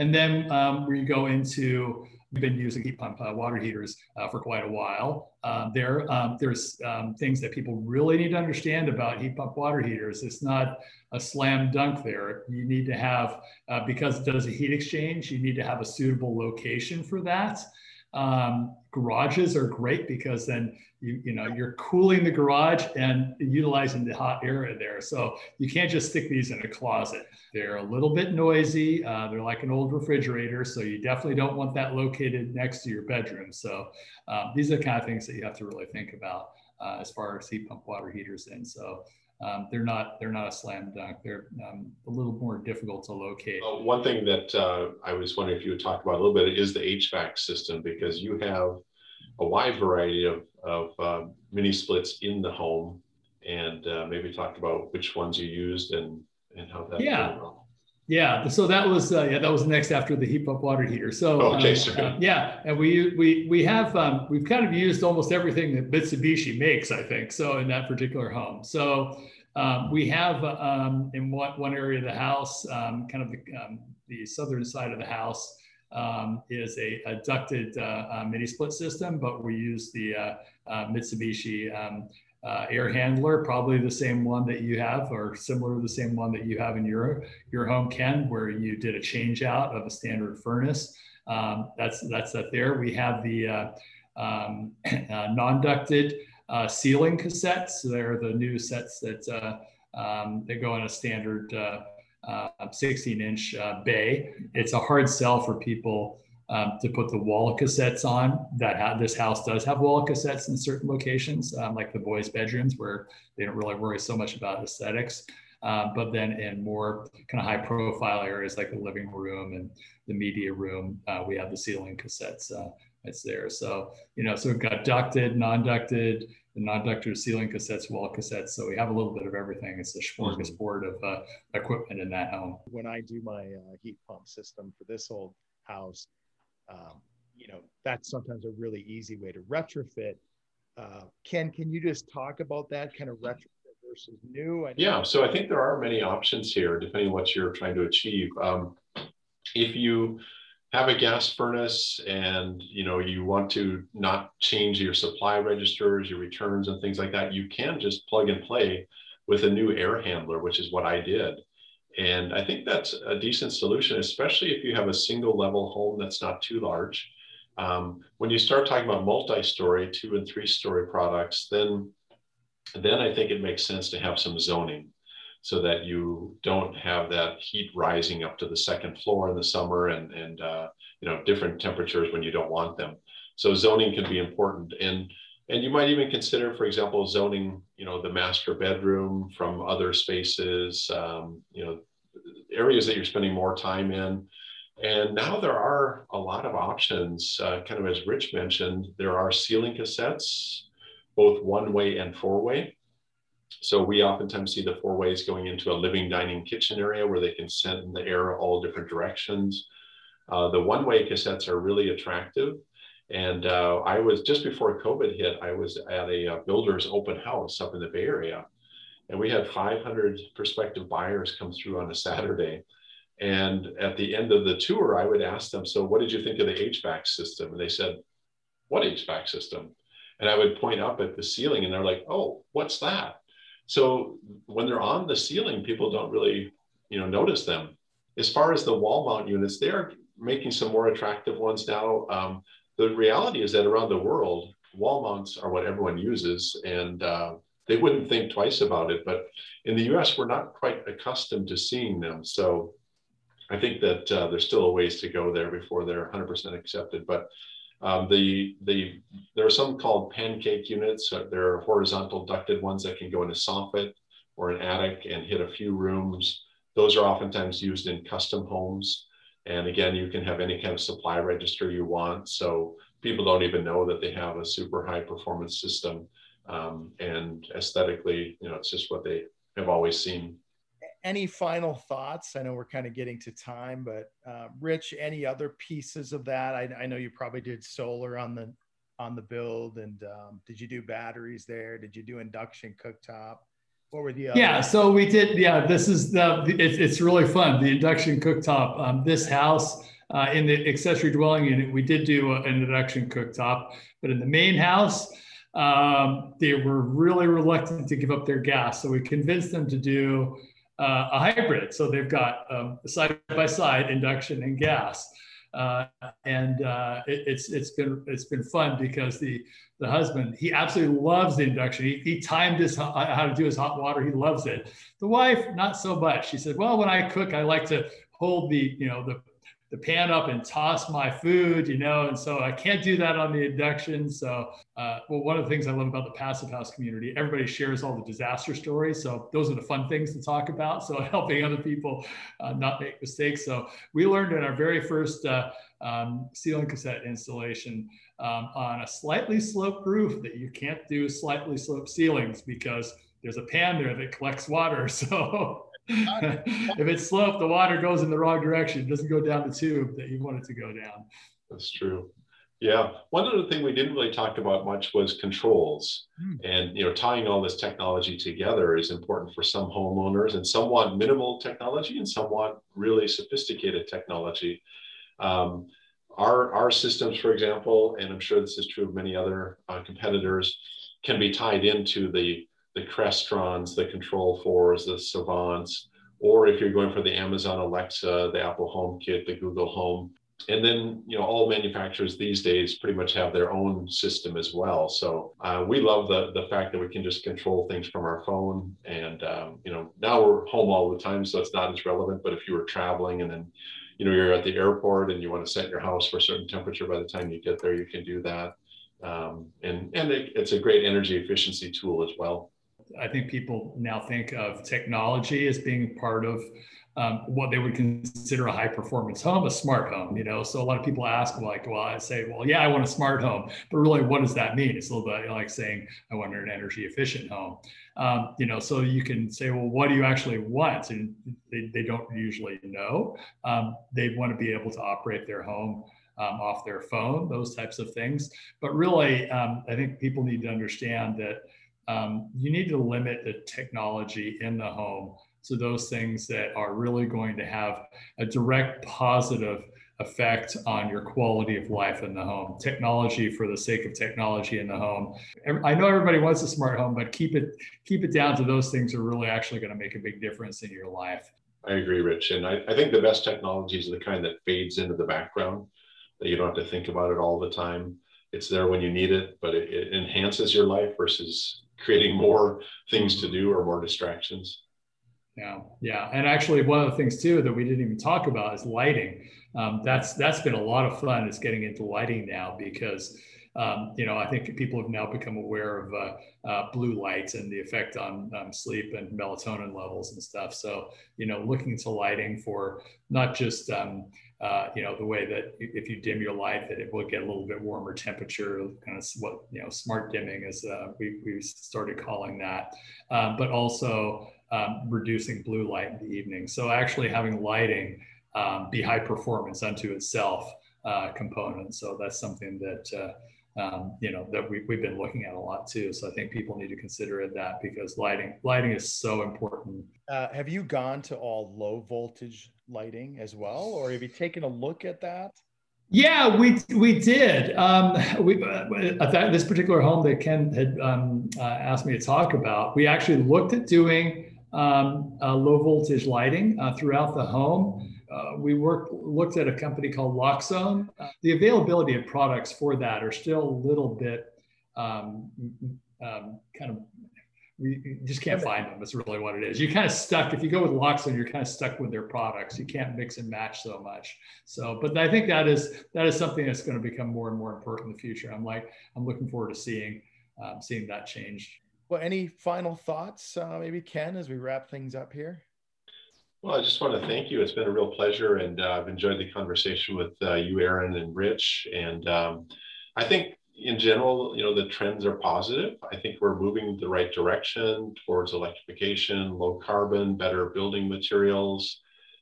And then um, we go into We've been using heat pump uh, water heaters uh, for quite a while. Um, there, um, there's um, things that people really need to understand about heat pump water heaters. It's not a slam dunk there. You need to have, uh, because it does a heat exchange, you need to have a suitable location for that. Um, garages are great because then you, you know you're cooling the garage and utilizing the hot air there. So you can't just stick these in a closet. They're a little bit noisy. Uh, they're like an old refrigerator, so you definitely don't want that located next to your bedroom. So um, these are the kind of things that you have to really think about uh, as far as heat pump water heaters. And so um, they're not they're not a slam dunk. They're um, a little more difficult to locate. Uh, one thing that uh, I was wondering if you would talk about a little bit is the HVAC system because you have a wide variety of, of uh, mini splits in the home, and uh, maybe talk about which ones you used and and how that. Yeah. Yeah, so that was uh, yeah that was next after the heat pump water heater. So oh, okay, um, uh, yeah, and we we we have um, we've kind of used almost everything that Mitsubishi makes, I think. So in that particular home, so um, we have um, in one one area of the house, um, kind of the um, the southern side of the house is a, a ducted uh, uh, mini split system, but we use the uh, uh Mitsubishi uh, air handler, probably the same one that you have, or similar to the same one that you have in your your home, Ken, where you did a change out of a standard furnace. Um, that's that's that there. We have the uh, um, uh, non-ducted uh, ceiling cassettes. They're the new sets that uh, um, they go in a standard 16-inch uh, bay. It's a hard sell for people um, to put the wall cassettes on. That ha- this house does have wall cassettes in certain locations, um, like the boys' bedrooms, where they don't really worry so much about aesthetics. Uh, but then in more kind of high profile areas like the living room and the media room, uh, we have the ceiling cassettes uh, there. So, you know, so we've got ducted, non ducted, the non ducted ceiling cassettes, wall cassettes. So we have a little bit of everything. It's a smorgasbord mm-hmm. of uh, equipment in that home. When I do my uh, heat pump system for this old house, um, you know, that's sometimes a really easy way to retrofit. Uh, Ken, can you just talk about that kind of retrofit versus new? yeah, so I think there are many options here, depending on what you're trying to achieve. Um, if you have a gas furnace and you know you want to not change your supply registers, your returns, and things like that, you can just plug and play with a new air handler, which is what I did. And I think that's a decent solution, especially if you have a single level home that's not too large. Um, when you start talking about multi-story, two and three story products, then, then I think it makes sense to have some zoning so that you don't have that heat rising up to the second floor in the summer and, and uh, you know, different temperatures when you don't want them. So zoning can be important. And and you might even consider, for example, zoning, you know, the master bedroom from other spaces, um, you know, areas that you're spending more time in. And now there are a lot of options, uh, kind of as Rich mentioned, there are ceiling cassettes, both one way and four way. So we oftentimes see the four ways going into a living, dining, kitchen area where they can send the air all different directions. Uh, the one way cassettes are really attractive and uh, I was just before COVID hit, I was at a, a uh, builder's open house up in the Bay Area. And we had 500 prospective buyers come through on a Saturday. And at the end of the tour, I would ask them, So, what did you think of the HVAC system? And they said, What HVAC system? And I would point up at the ceiling and they're like, Oh, what's that? So, when they're on the ceiling, people don't really you know, notice them. As far as the wall mount units, they're making some more attractive ones now. Um, the reality is that around the world, wall mounts are what everyone uses, and uh, they wouldn't think twice about it. But in the U.S., we're not quite accustomed to seeing them, so I think that uh, there's still a ways to go there before they're 100% accepted. But um, the the there are some called pancake units. Uh, there are horizontal ducted ones that can go in a soffit or an attic and hit a few rooms. Those are oftentimes used in custom homes. And again, you can have any kind of supply register you want. So people don't even know that they have a super high performance system. Um, and aesthetically, you know, it's just what they have always seen. Any final thoughts? I know we're kind of getting to time, but uh, Rich, any other pieces of that? I, I, know you probably did solar on the on the build, and um, did you do batteries there? Did you do induction cooktop? What were the other? Yeah, so we did. Yeah, this is the. It's, it's really fun. The induction cooktop. Um, this house uh, in the accessory dwelling unit, we did do an induction cooktop, but in the main house, um, they were really reluctant to give up their gas. So we convinced them to do uh, a hybrid. So they've got side by side induction and gas. Uh, and uh, it, it's it's been it's been fun because the the husband he absolutely loves the induction. He, he timed his how to do his hot water. He loves it. The wife not so much. She said, "Well, when I cook, I like to hold the you know the the pan up and toss my food, you know, and so I can't do that on the induction. So, uh, well, one of the things I love about the passive house community, everybody shares all the disaster stories. So those are the fun things to talk about. So helping other people uh, not make mistakes. So we learned in our very first uh, um, ceiling cassette installation um, on a slightly sloped roof that you can't do slightly sloped ceilings because there's a pan there that collects water. So if it's sloped, the water goes in the wrong direction. It doesn't go down the tube that you want it to go down. That's true. Yeah. One other thing we didn't really talk about much was controls. Hmm. And you know, tying all this technology together is important for some homeowners, and some want minimal technology, and some want really sophisticated technology. Um, our our systems, for example, and I'm sure this is true of many other uh, competitors, can be tied into the the Crestrons, the Control Fours, the Savants, or if you're going for the Amazon Alexa, the Apple Home Kit, the Google Home. And then, you know, all manufacturers these days pretty much have their own system as well. So uh, we love the the fact that we can just control things from our phone. And um, you know, now we're home all the time, so it's not as relevant. But if you were traveling and then, you know, you're at the airport and you want to set your house for a certain temperature by the time you get there, you can do that. Um, and and it, it's a great energy efficiency tool as well. I think people now think of technology as being part of um, what they would consider a high performance home, a smart home, you know. So a lot of people ask, like, well, I say, well, yeah, I want a smart home, but really, what does that mean? It's a little bit like saying I want an energy efficient home, um, you know. So you can say, well, what do you actually want? And they, they don't usually know. Um, they want to be able to operate their home. Um, off their phone, those types of things. But really, um, I think people need to understand that um, you need to limit the technology in the home to those things that are really going to have a direct positive effect on your quality of life in the home. Technology for the sake of technology in the home. I know everybody wants a smart home, but keep it keep it down to those things that are really actually going to make a big difference in your life. I agree, Rich. And I, I think the best technologies are the kind that fades into the background, that you don't have to think about it all the time. It's there when you need it, but it, it enhances your life versus creating more things to do or more distractions. Yeah, yeah, and actually, one of the things too that we didn't even talk about is lighting. Um, that's that's been a lot of fun. Is getting into lighting now because um, you know I think people have now become aware of uh, uh, blue lights and the effect on um, sleep and melatonin levels and stuff. So you know, looking to lighting for not just um, uh, you know, the way that if you dim your light, that it will get a little bit warmer temperature, kind of what, you know, smart dimming is, uh, we, we started calling that, um, but also um, reducing blue light in the evening. So actually having lighting um, be high performance unto itself uh, component. So that's something that, uh, um, you know that we, we've been looking at a lot too. So i think people need to consider that because lighting lighting is so important. Uh, have you gone to all low voltage lighting as well or have you taken a look at that? Yeah we we did. Um, we uh, this particular home that ken had um, uh, asked me to talk about we actually looked at doing um, low voltage lighting uh, throughout the home uh, we worked looked at a company called Loxone. Uh, the availability of products for that are still a little bit um, um, kind of we just can't find them. That's really what it is. You're kind of stuck. If you go with Loxone, you're kind of stuck with their products. You can't mix and match so much. So, but I think that is that is something that's going to become more and more important in the future. I'm like, I'm looking forward to seeing um, seeing that change. Well, any final thoughts, uh, maybe Ken, as we wrap things up here? Well, I just want to thank you. It's been a real pleasure, and uh, I've enjoyed the conversation with uh, you, Aaron, and Rich. And um, I think in general, you know, the trends are positive. I think we're moving the right direction towards electrification, low carbon, better building materials,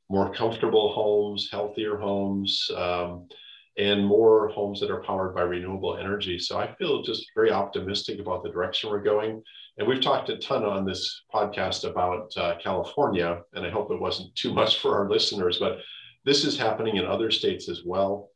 more comfortable homes, healthier homes, um, and more homes that are powered by renewable energy. So I feel just very optimistic about the direction we're going. And we've talked a ton on this podcast about uh, California, and I hope it wasn't too much for our listeners, but this is happening in other states as well.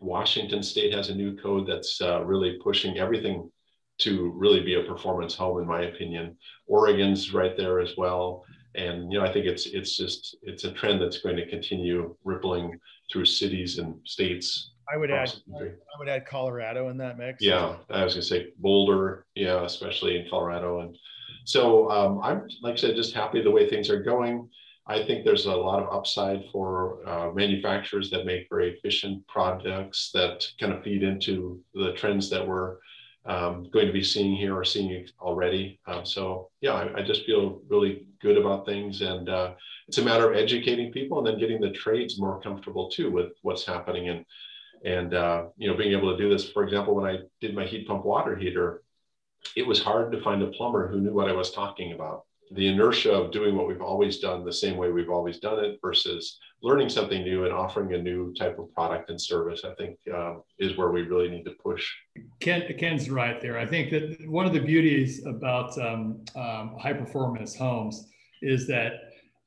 Washington State has a new code that's uh, really pushing everything to really be a performance home, in my opinion. Oregon's right there as well, and you know I think it's it's just it's a trend that's going to continue rippling through cities and states. I would add I would add Colorado in that mix. Yeah, I was gonna say Boulder, yeah, especially in Colorado, and so um, I'm like I said, just happy the way things are going. I think there's a lot of upside for uh, manufacturers that make very efficient products that kind of feed into the trends that we're um, going to be seeing here or seeing already. Um, so yeah, I, I, just feel really good about things, and uh, it's a matter of educating people and then getting the trades more comfortable too with what's happening and and uh, you know being able to do this. For example, when I did my heat pump water heater, it was hard to find a plumber who knew what I was talking about the inertia of doing what we've always done the same way we've always done it versus learning something new and offering a new type of product and service, I think uh, is where we really need to push. Ken, Ken's right there. I think that one of the beauties about um, um, high performance homes is that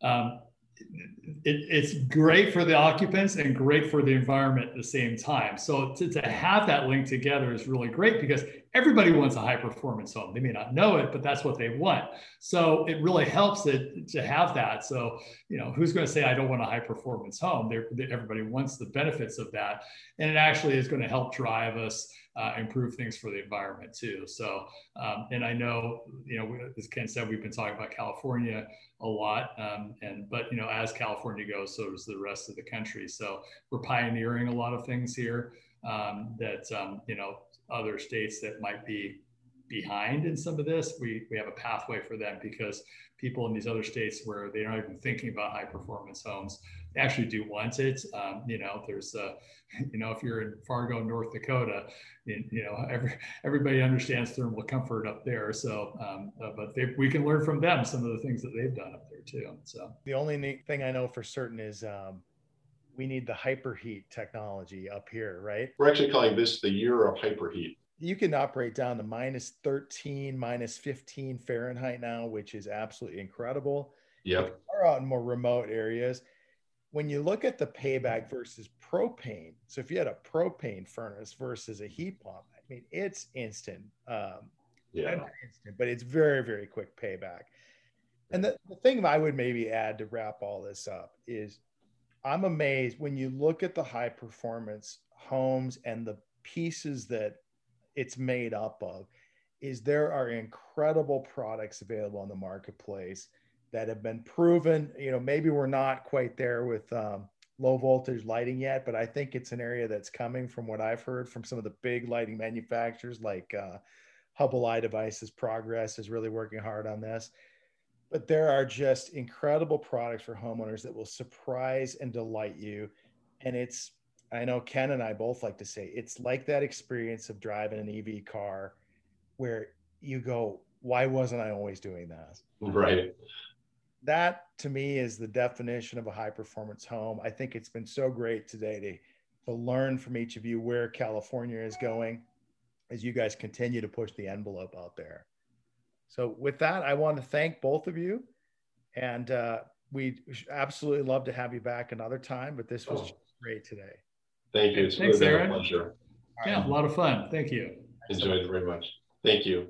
um, it, it's great for the occupants and great for the environment at the same time. So to, to have that link together is really great because everybody wants a high performance home. They may not know it, but that's what they want. So it really helps it to have that. So, you know, who's going to say, I don't want a high performance home? They're, everybody wants the benefits of that. And it actually is going to help drive us uh, improve things for the environment too. So, um, and I know, you know, as Ken said, we've been talking about California a lot, um, and but you know, as California goes, so does the rest of the country. So we're pioneering a lot of things here um, that um, you know other states that might be behind in some of this, we, we have a pathway for them because people in these other states where they're not even thinking about high performance homes, they actually do want it. Um, you know, there's, a, you know, if you're in Fargo, North Dakota, you know, every, everybody understands thermal comfort up there. So, um, uh, but they, we can learn from them some of the things that they've done up there too. So the only thing I know for certain is um, we need the hyperheat technology up here, right? We're actually calling this the year of hyperheat you can operate down to minus 13, minus 15 Fahrenheit now, which is absolutely incredible. Yeah. Are out in more remote areas. When you look at the payback versus propane, so if you had a propane furnace versus a heat pump, I mean, it's instant. Um, yeah. Instant, but it's very, very quick payback. And the, the thing I would maybe add to wrap all this up is I'm amazed when you look at the high performance homes and the pieces that it's made up of is there are incredible products available on the marketplace that have been proven you know maybe we're not quite there with um, low voltage lighting yet but i think it's an area that's coming from what i've heard from some of the big lighting manufacturers like uh, Hubbell Devices, progress is really working hard on this but there are just incredible products for homeowners that will surprise and delight you and it's I know Ken and I both like to say it's like that experience of driving an EV car where you go, why wasn't I always doing that? Right. That to me is the definition of a high performance home. I think it's been so great today to, to learn from each of you where California is going as you guys continue to push the envelope out there. So, with that, I want to thank both of you. And uh, we absolutely love to have you back another time, but this was oh. great today. Thank you. It's Thanks, really Aaron. a pleasure. Yeah, a lot of fun. Thank you. Enjoyed it very much. Thank you.